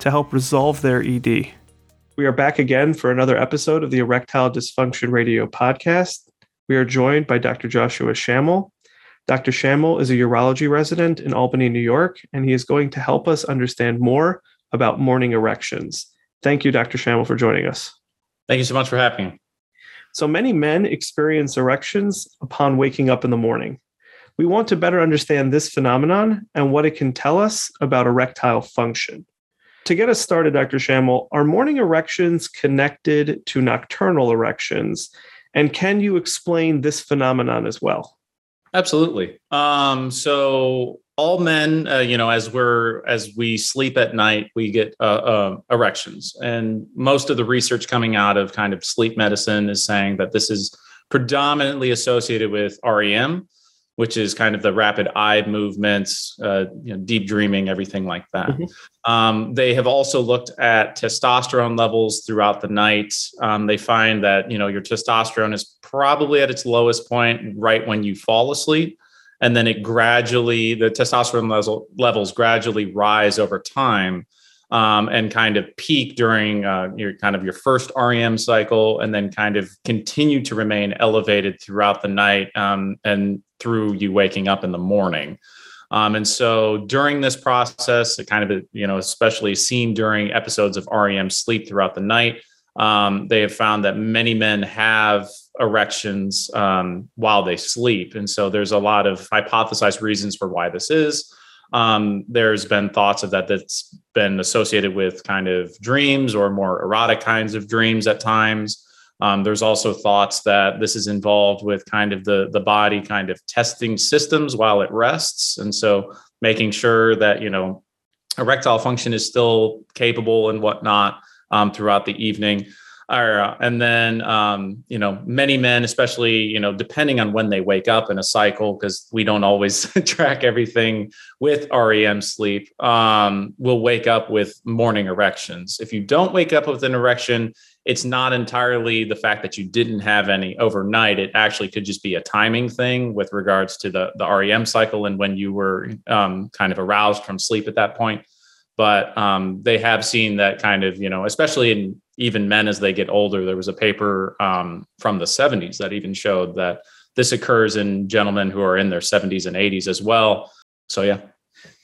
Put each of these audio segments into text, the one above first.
to help resolve their ED. We are back again for another episode of the Erectile Dysfunction Radio podcast. We are joined by Dr. Joshua Schammel. Dr. Schammel is a urology resident in Albany, New York, and he is going to help us understand more about morning erections. Thank you, Dr. Schammel, for joining us. Thank you so much for having me. So many men experience erections upon waking up in the morning. We want to better understand this phenomenon and what it can tell us about erectile function. To get us started, Dr. Schammel, are morning erections connected to nocturnal erections? And can you explain this phenomenon as well? Absolutely. Um, so all men, uh, you know, as we're as we sleep at night, we get uh, uh, erections, and most of the research coming out of kind of sleep medicine is saying that this is predominantly associated with REM, which is kind of the rapid eye movements, uh, you know, deep dreaming, everything like that. Mm-hmm. Um, they have also looked at testosterone levels throughout the night. Um, they find that you know your testosterone is probably at its lowest point right when you fall asleep, and then it gradually the testosterone level, levels gradually rise over time. Um, and kind of peak during uh, your kind of your first REM cycle, and then kind of continue to remain elevated throughout the night. Um, and through you waking up in the morning. Um, and so during this process, it kind of, you know, especially seen during episodes of REM sleep throughout the night, um, they have found that many men have erections um, while they sleep. And so there's a lot of hypothesized reasons for why this is. Um, there's been thoughts of that that's been associated with kind of dreams or more erotic kinds of dreams at times. Um, there's also thoughts that this is involved with kind of the the body kind of testing systems while it rests, and so making sure that you know erectile function is still capable and whatnot um, throughout the evening. Uh, and then um, you know many men especially you know depending on when they wake up in a cycle because we don't always track everything with rem sleep um, will wake up with morning erections if you don't wake up with an erection it's not entirely the fact that you didn't have any overnight. It actually could just be a timing thing with regards to the, the REM cycle and when you were um, kind of aroused from sleep at that point. But um, they have seen that kind of, you know, especially in even men as they get older. There was a paper um, from the 70s that even showed that this occurs in gentlemen who are in their 70s and 80s as well. So, yeah.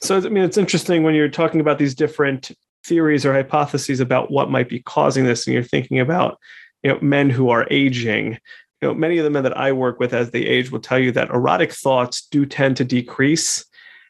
So, I mean, it's interesting when you're talking about these different theories or hypotheses about what might be causing this and you're thinking about you know men who are aging you know many of the men that i work with as they age will tell you that erotic thoughts do tend to decrease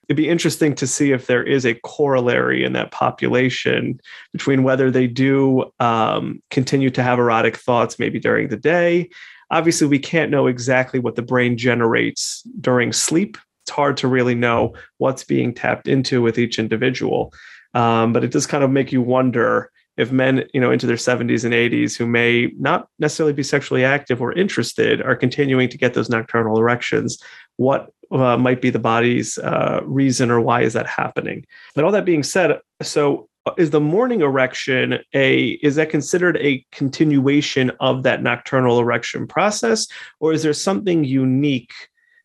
it'd be interesting to see if there is a corollary in that population between whether they do um, continue to have erotic thoughts maybe during the day. Obviously we can't know exactly what the brain generates during sleep. It's hard to really know what's being tapped into with each individual. Um, but it does kind of make you wonder if men, you know, into their 70s and 80s who may not necessarily be sexually active or interested are continuing to get those nocturnal erections, what uh, might be the body's uh, reason or why is that happening? But all that being said, so uh, is the morning erection a is that considered a continuation of that nocturnal erection process or is there something unique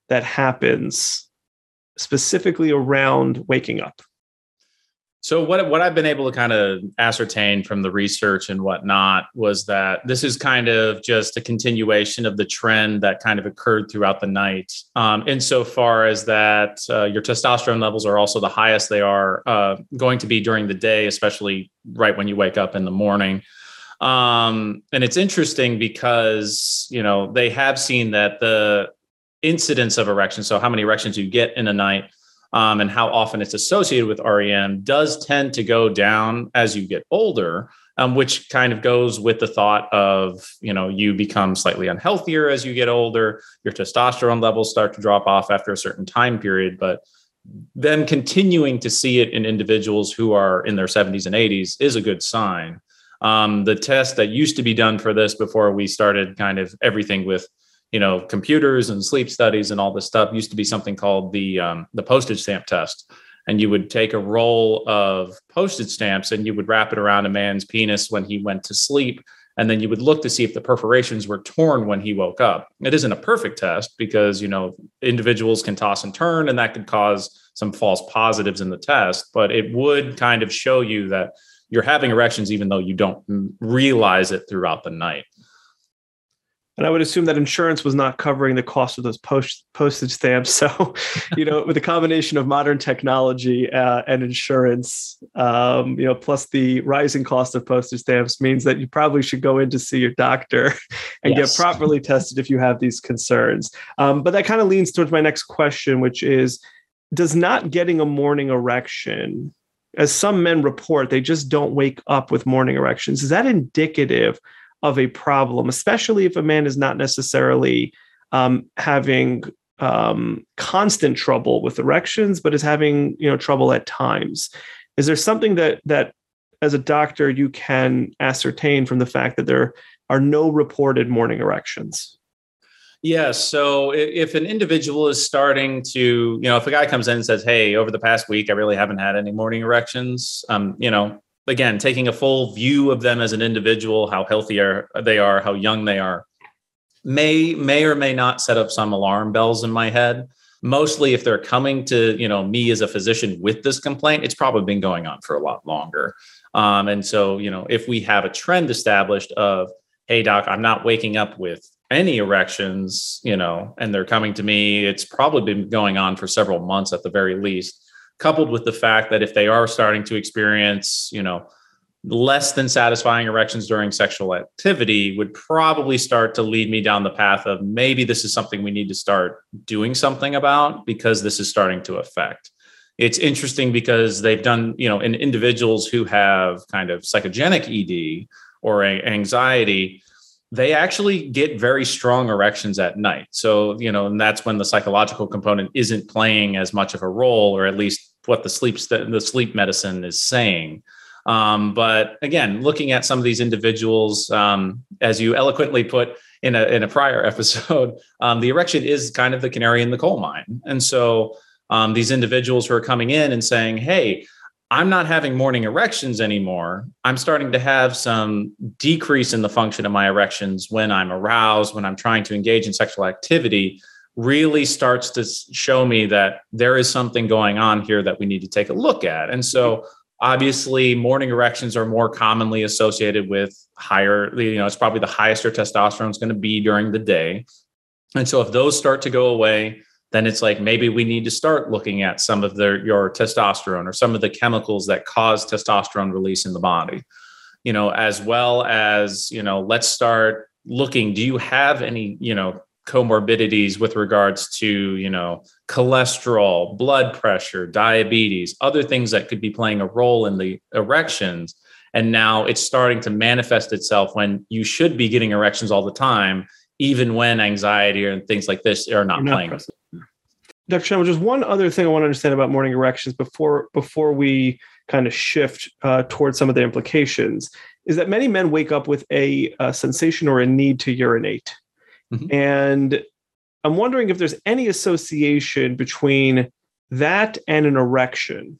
that happens specifically around waking up so what what I've been able to kind of ascertain from the research and whatnot was that this is kind of just a continuation of the trend that kind of occurred throughout the night. Um, insofar as that uh, your testosterone levels are also the highest they are uh, going to be during the day, especially right when you wake up in the morning. Um, and it's interesting because you know they have seen that the incidence of erections, so how many erections you get in a night um, and how often it's associated with REM does tend to go down as you get older, um, which kind of goes with the thought of, you know, you become slightly unhealthier as you get older, your testosterone levels start to drop off after a certain time period. But then continuing to see it in individuals who are in their 70s and 80s is a good sign. Um, the test that used to be done for this before we started kind of everything with you know computers and sleep studies and all this stuff used to be something called the um, the postage stamp test. And you would take a roll of postage stamps and you would wrap it around a man's penis when he went to sleep. And then you would look to see if the perforations were torn when he woke up. It isn't a perfect test because you know individuals can toss and turn and that could cause some false positives in the test but it would kind of show you that you're having erections even though you don't realize it throughout the night and I would assume that insurance was not covering the cost of those post, postage stamps. So, you know, with a combination of modern technology uh, and insurance, um, you know, plus the rising cost of postage stamps means that you probably should go in to see your doctor and yes. get properly tested if you have these concerns. Um, but that kind of leans towards my next question, which is Does not getting a morning erection, as some men report, they just don't wake up with morning erections, is that indicative? Of a problem, especially if a man is not necessarily um, having um, constant trouble with erections, but is having you know trouble at times. Is there something that that as a doctor you can ascertain from the fact that there are no reported morning erections? Yes. So if an individual is starting to, you know, if a guy comes in and says, "Hey, over the past week, I really haven't had any morning erections," um, you know, again, taking a full view of them as an individual, how healthy are they are, how young they are, may may or may not set up some alarm bells in my head. Mostly, if they're coming to you know me as a physician with this complaint, it's probably been going on for a lot longer. Um, and so, you know, if we have a trend established of, hey, doc, I'm not waking up with any erections, you know, and they're coming to me, it's probably been going on for several months at the very least coupled with the fact that if they are starting to experience, you know, less than satisfying erections during sexual activity would probably start to lead me down the path of maybe this is something we need to start doing something about because this is starting to affect. It's interesting because they've done, you know, in individuals who have kind of psychogenic ED or anxiety, they actually get very strong erections at night. So, you know, and that's when the psychological component isn't playing as much of a role, or at least what the sleep st- the sleep medicine is saying. Um, but again, looking at some of these individuals, um, as you eloquently put in a in a prior episode, um, the erection is kind of the canary in the coal mine, and so um, these individuals who are coming in and saying, "Hey." I'm not having morning erections anymore. I'm starting to have some decrease in the function of my erections when I'm aroused, when I'm trying to engage in sexual activity really starts to show me that there is something going on here that we need to take a look at. And so obviously morning erections are more commonly associated with higher, you know, it's probably the highest your testosterone is going to be during the day. And so if those start to go away, then it's like maybe we need to start looking at some of the your testosterone or some of the chemicals that cause testosterone release in the body. You know, as well as, you know, let's start looking do you have any, you know, comorbidities with regards to you know cholesterol blood pressure diabetes other things that could be playing a role in the erections. And now it's starting to manifest itself when you should be getting erections all the time even when anxiety and things like this are not, not playing present. dr. Schammel, just one other thing i want to understand about morning erections before before we kind of shift uh, towards some of the implications is that many men wake up with a, a sensation or a need to urinate Mm-hmm. And I'm wondering if there's any association between that and an erection.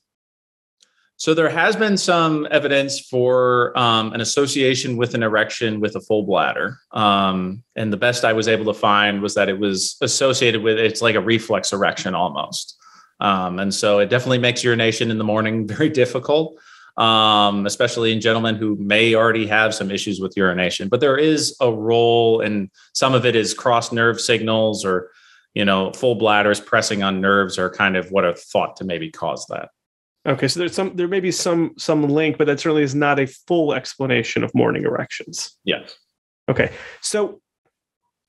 So there has been some evidence for um, an association with an erection with a full bladder, um, and the best I was able to find was that it was associated with it's like a reflex erection almost, um, and so it definitely makes urination in the morning very difficult um, especially in gentlemen who may already have some issues with urination. But there is a role, and some of it is cross nerve signals or, you know, full bladders pressing on nerves are kind of what are thought to maybe cause that. Okay, so there's some, there may be some some link, but that certainly is not a full explanation of morning erections. Yes. Okay, so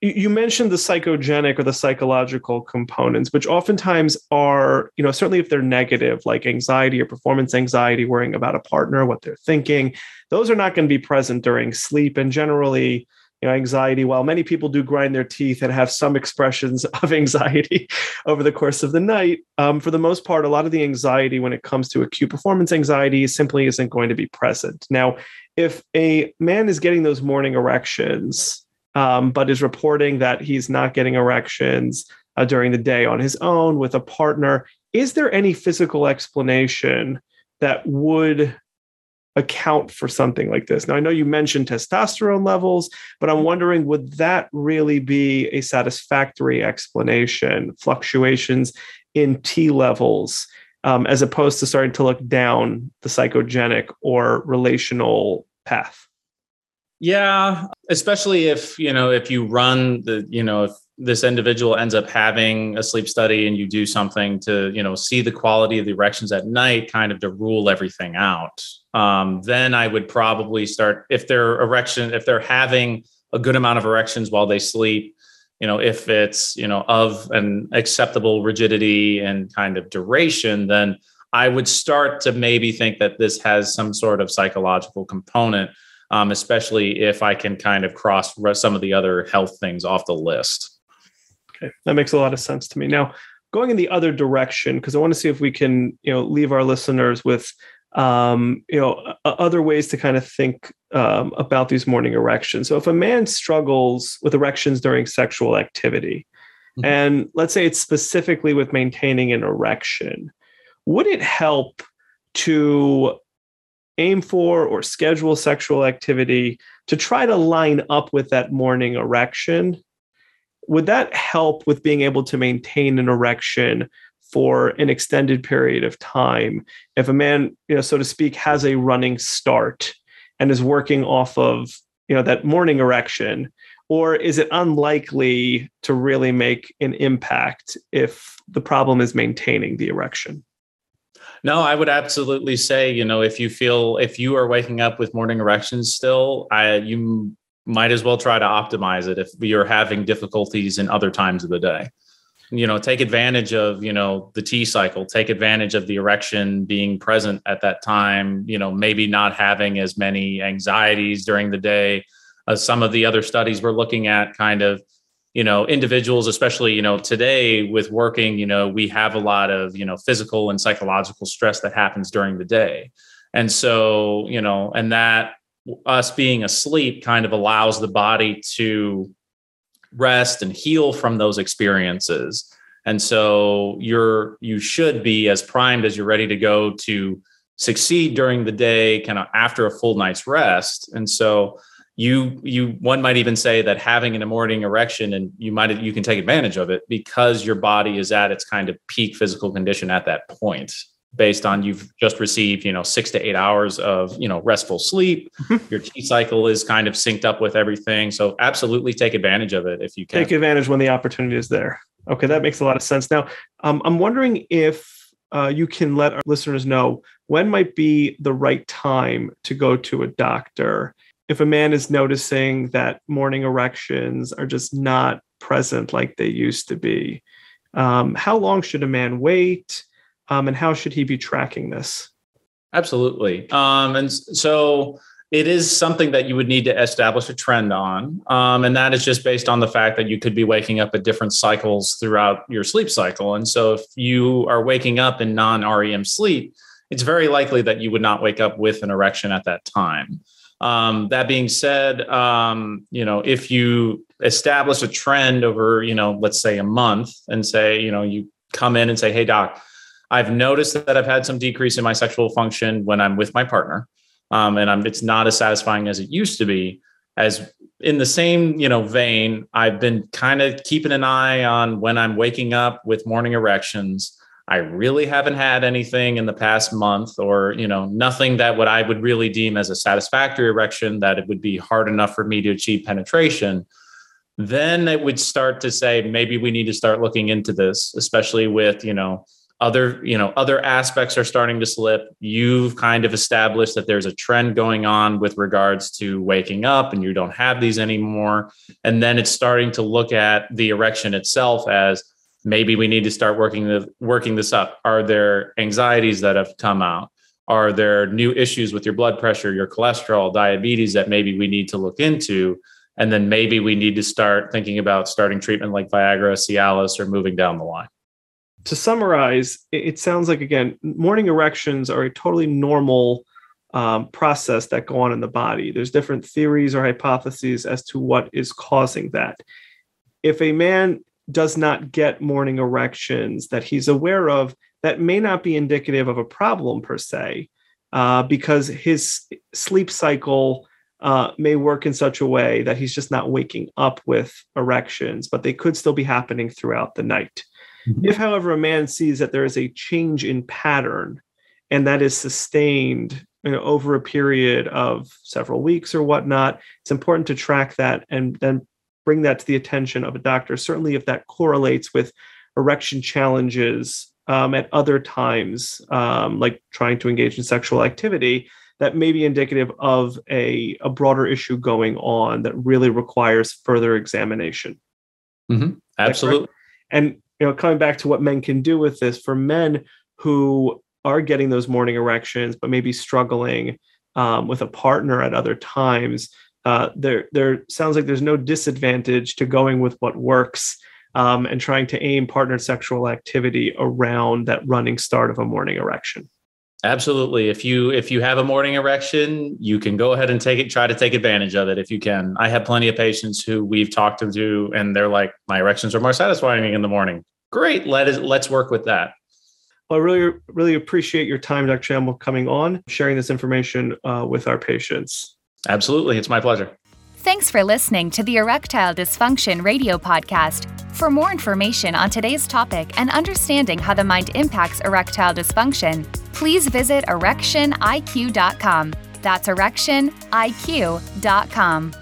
you mentioned the psychogenic or the psychological components which oftentimes are you know certainly if they're negative like anxiety or performance anxiety worrying about a partner what they're thinking those are not going to be present during sleep and generally you know, anxiety, while many people do grind their teeth and have some expressions of anxiety over the course of the night, um, for the most part, a lot of the anxiety when it comes to acute performance anxiety simply isn't going to be present. Now, if a man is getting those morning erections, um, but is reporting that he's not getting erections uh, during the day on his own with a partner, is there any physical explanation that would account for something like this? Now, I know you mentioned testosterone levels, but I'm wondering would that really be a satisfactory explanation? Fluctuations in T levels, um, as opposed to starting to look down the psychogenic or relational path? Yeah, especially if you know if you run the you know if this individual ends up having a sleep study and you do something to you know see the quality of the erections at night kind of to rule everything out um, then i would probably start if their erection if they're having a good amount of erections while they sleep you know if it's you know of an acceptable rigidity and kind of duration then i would start to maybe think that this has some sort of psychological component um, especially if i can kind of cross some of the other health things off the list Okay, that makes a lot of sense to me. Now, going in the other direction, because I want to see if we can, you know, leave our listeners with, um, you know, other ways to kind of think um, about these morning erections. So, if a man struggles with erections during sexual activity, mm-hmm. and let's say it's specifically with maintaining an erection, would it help to aim for or schedule sexual activity to try to line up with that morning erection. Would that help with being able to maintain an erection for an extended period of time? If a man you know so to speak has a running start and is working off of you know that morning erection or is it unlikely to really make an impact if the problem is maintaining the erection no, I would absolutely say, you know, if you feel if you are waking up with morning erections still, I you might as well try to optimize it if you're having difficulties in other times of the day. You know take advantage of you know the t cycle take advantage of the erection being present at that time you know maybe not having as many anxieties during the day. As some of the other studies we're looking at kind of you know individuals especially you know today with working you know we have a lot of you know physical and psychological stress that happens during the day. And so you know and that us being asleep kind of allows the body to rest and heal from those experiences. And so you're you should be as primed as you're ready to go to succeed during the day kind of after a full night's rest. And so you you one might even say that having an morning erection and you might you can take advantage of it because your body is at its kind of peak physical condition at that point based on you've just received you know six to eight hours of you know restful sleep. Mm-hmm. your t cycle is kind of synced up with everything. So absolutely take advantage of it if you can. Take advantage when the opportunity is there. Okay that makes a lot of sense. Now um, i'm wondering if uh, you can let our listeners know when might be the right time to go to a doctor if a man is noticing that morning erections are just not present like they used to be um, how long should a man wait um, and how should he be tracking this? Absolutely. Um, and so it is something that you would need to establish a trend on. Um, and that is just based on the fact that you could be waking up at different cycles throughout your sleep cycle. And so if you are waking up in non REM sleep, it's very likely that you would not wake up with an erection at that time. Um, that being said, um, you know, if you establish a trend over, you know, let's say a month and say, you know, you come in and say, hey, doc, I've noticed that I've had some decrease in my sexual function when I'm with my partner, um, and I'm, it's not as satisfying as it used to be. As in the same you know vein, I've been kind of keeping an eye on when I'm waking up with morning erections. I really haven't had anything in the past month, or you know, nothing that what I would really deem as a satisfactory erection that it would be hard enough for me to achieve penetration. Then it would start to say maybe we need to start looking into this especially with you know other you know other aspects are starting to slip. You've kind of established that there's a trend going on with regards to waking up and you don't have these anymore. And then it's starting to look at the erection itself as maybe we need to start working the working this up are there anxieties that have come out are there new issues with your blood pressure your cholesterol diabetes that maybe we need to look into and then maybe we need to start thinking about starting treatment like Viagra, Cialis, or moving down the line. To summarize, it sounds like again, morning erections are a totally normal um, process that go on in the body. There's different theories or hypotheses as to what is causing that. If a man does not get morning erections that he's aware of, that may not be indicative of a problem per se, uh, because his sleep cycle uh, may work in such a way that he's just not waking up with erections, but they could still be happening throughout the night. Mm-hmm. If, however, a man sees that there is a change in pattern and that is sustained you know, over a period of several weeks or whatnot, it's important to track that and then bring that to the attention of a doctor. Certainly, if that correlates with erection challenges um, at other times, um, like trying to engage in sexual activity, that may be indicative of a, a broader issue going on that really requires further examination. Mm-hmm. Absolutely. And you know, coming back to what men can do with this, for men who are getting those morning erections, but maybe struggling um, with a partner at other times, uh, there there sounds like there's no disadvantage to going with what works um, and trying to aim partnered sexual activity around that running start of a morning erection. Absolutely. If you if you have a morning erection, you can go ahead and take it. Try to take advantage of it if you can. I have plenty of patients who we've talked to, and they're like, "My erections are more satisfying in the morning." Great. Let us let's work with that. Well, I really really appreciate your time, Dr. Schammel, coming on, sharing this information uh, with our patients. Absolutely, it's my pleasure. Thanks for listening to the Erectile Dysfunction Radio Podcast. For more information on today's topic and understanding how the mind impacts erectile dysfunction, please visit erectioniq.com. That's erectioniq.com.